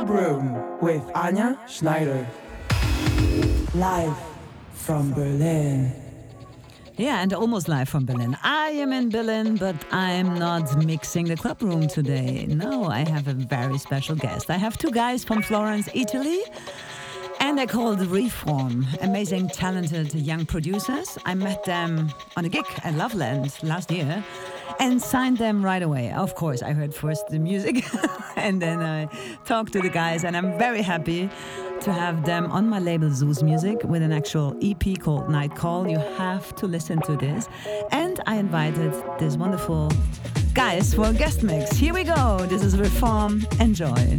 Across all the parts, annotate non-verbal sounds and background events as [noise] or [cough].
Club Room with Anja Schneider. Live from Berlin. Yeah, and almost live from Berlin. I am in Berlin, but I'm not mixing the club room today. No, I have a very special guest. I have two guys from Florence, Italy, and they're called Reform. Amazing, talented young producers. I met them on a gig at Loveland last year and signed them right away. Of course, I heard first the music [laughs] and then I talked to the guys, and I'm very happy to have them on my label Sous Music with an actual EP called Night Call. You have to listen to this. And I invited these wonderful guys for a guest mix. Here we go. This is Reform. Enjoy.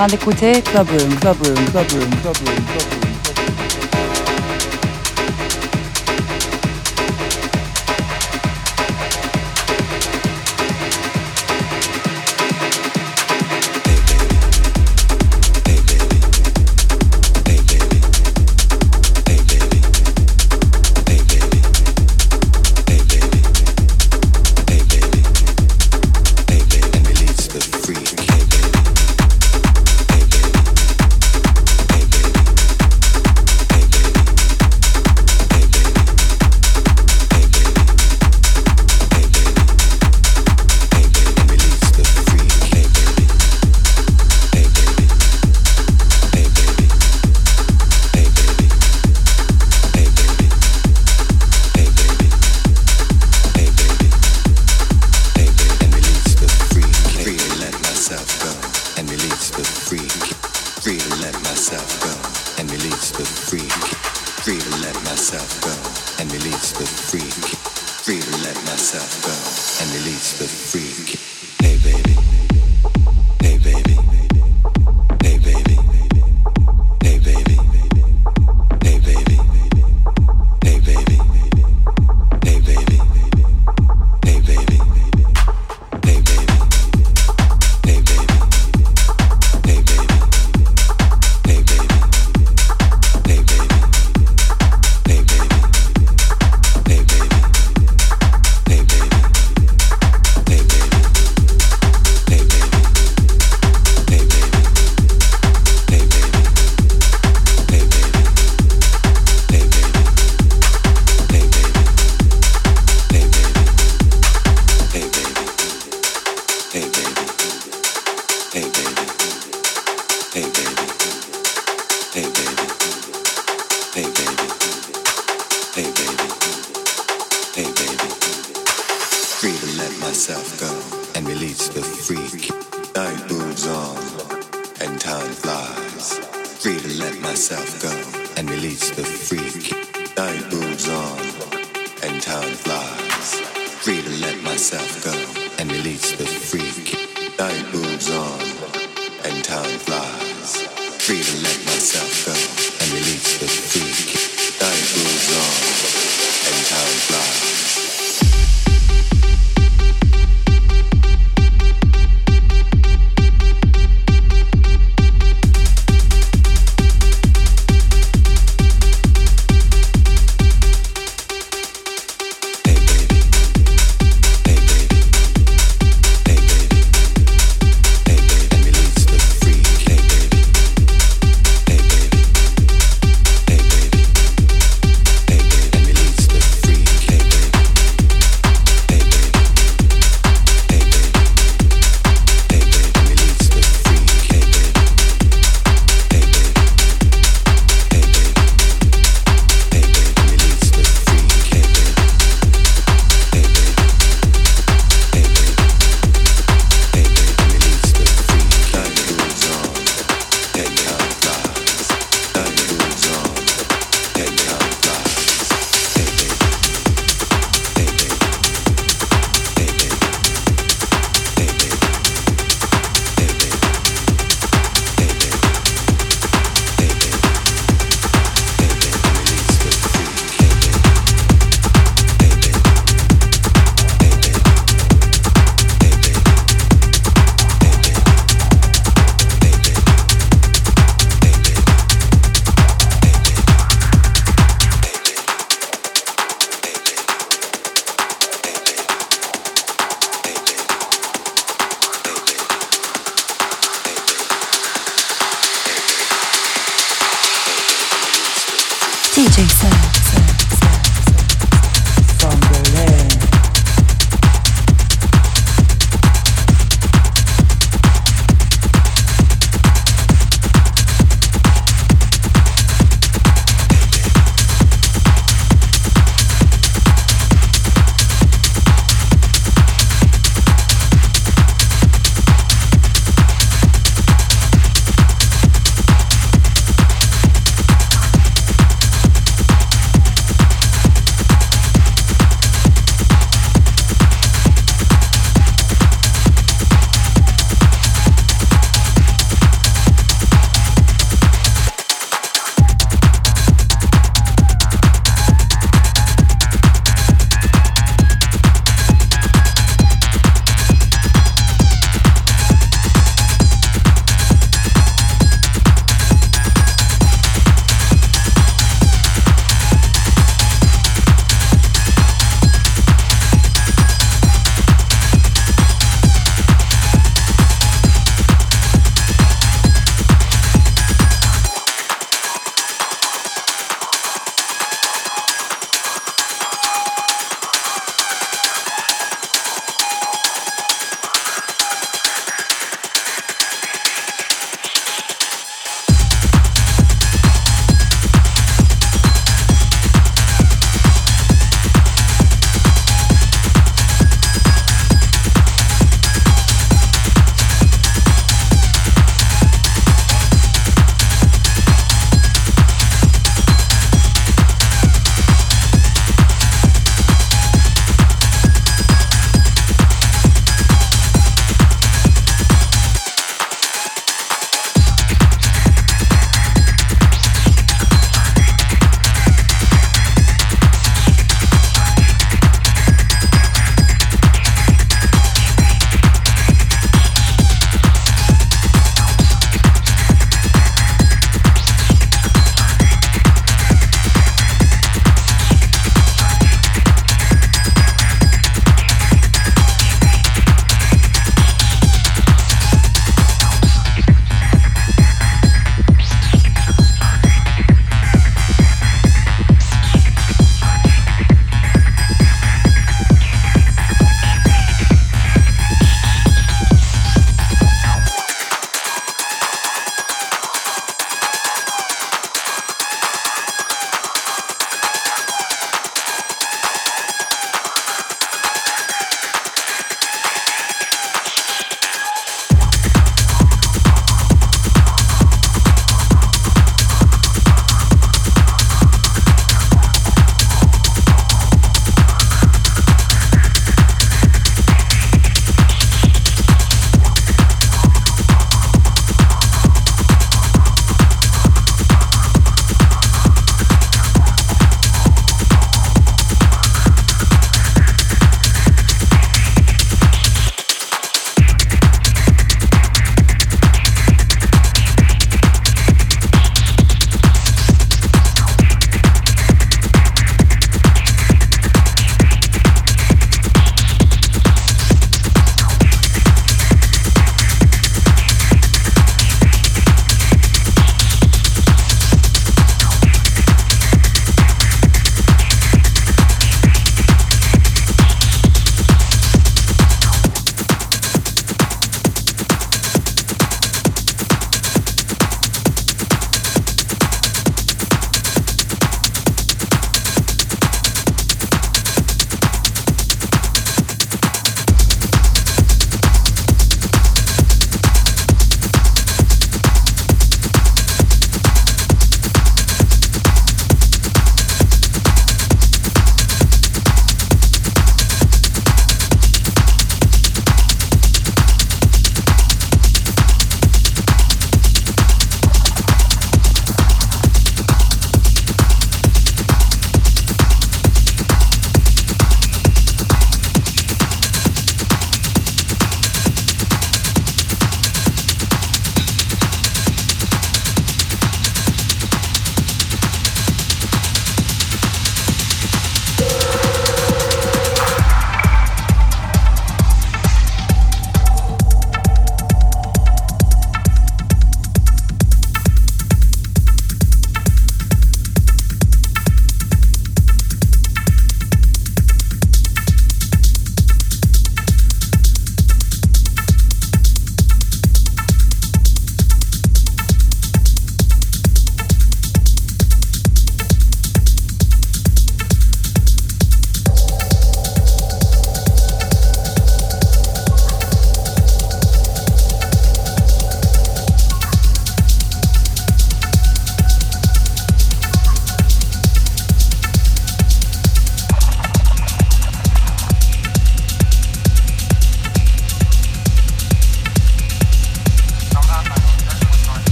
खालको चाहिँ ग्राहु अब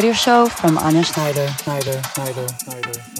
radio show from Anja Schneider. Schneider, Schneider, Schneider,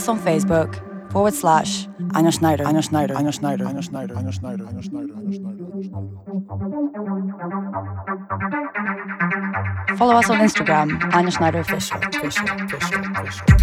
Us on Facebook. Forward slash Anja Schneider, Anja Schneider, Anja Schneider, Anja Schneider, Anja Schneider, Anja Schneider, Anja Schneider, Anja Schneider. Follow us on Instagram, Anja Schneider Official. Official, official, official.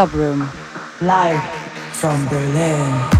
Club Room, live from Berlin.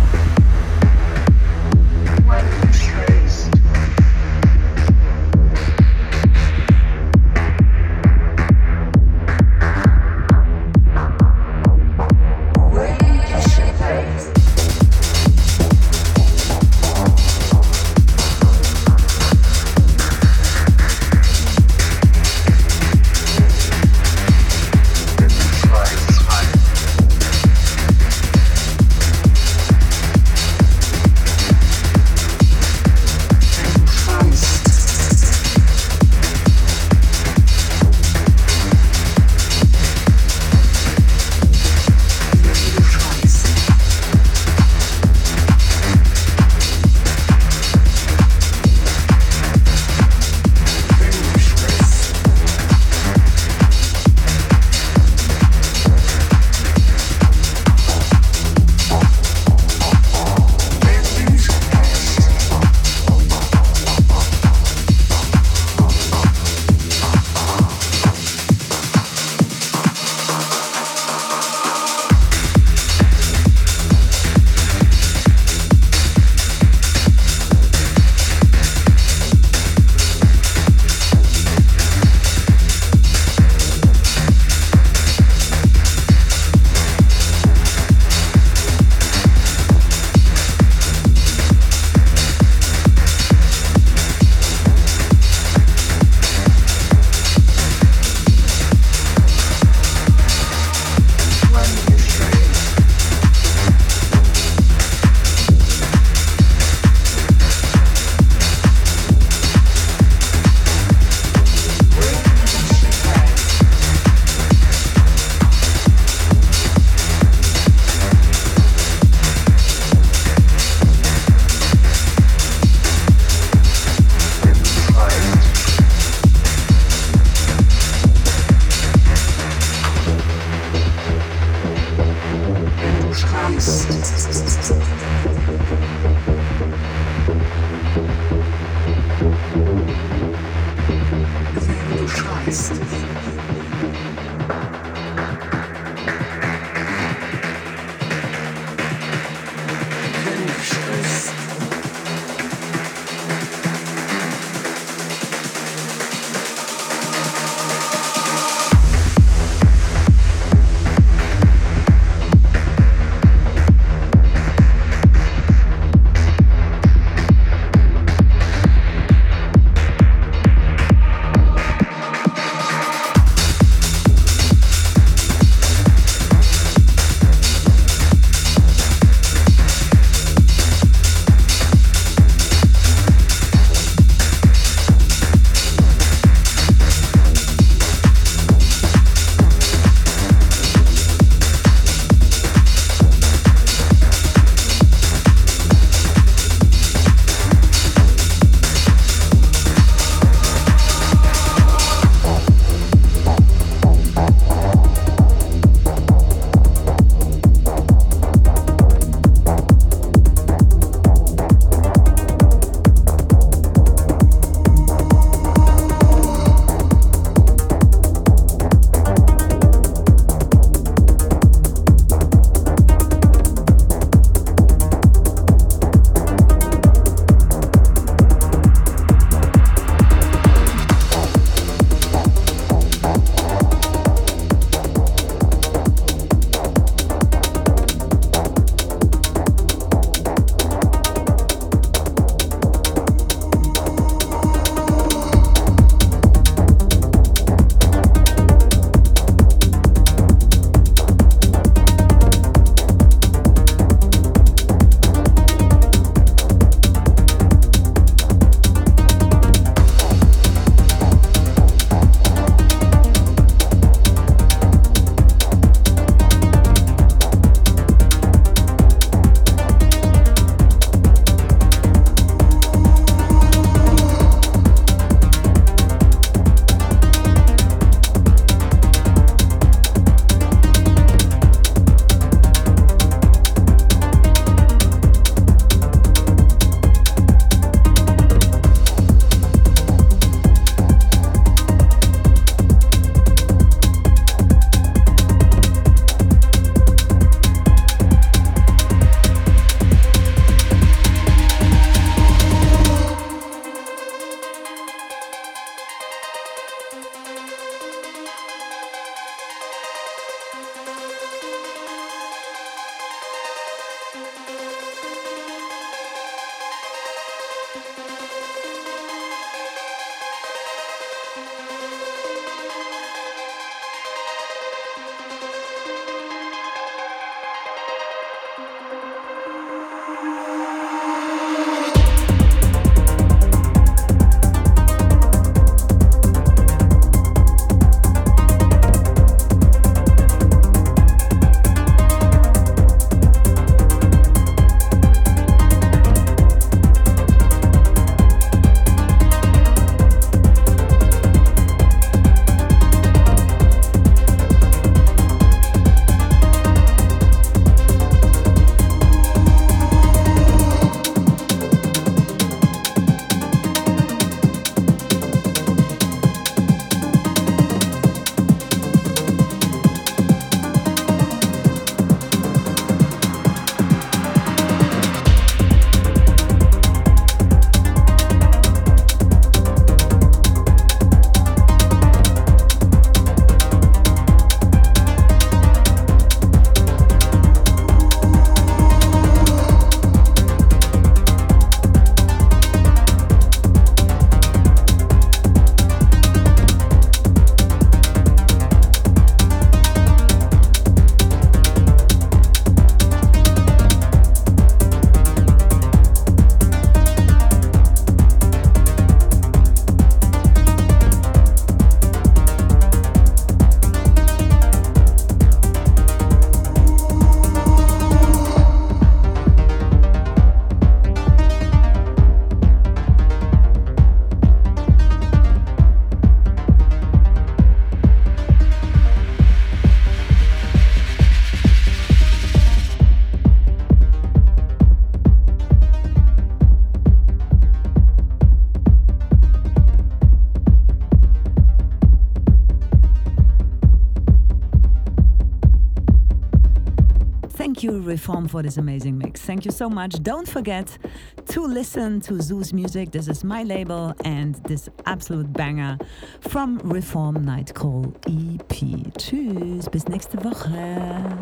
Reform for this amazing mix. Thank you so much. Don't forget to listen to Sous Music. This is my label and this absolute banger from Reform Night Call EP. Tschüss, bis nächste Woche.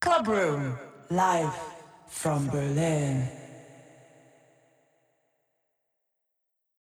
Club Room, live from Berlin.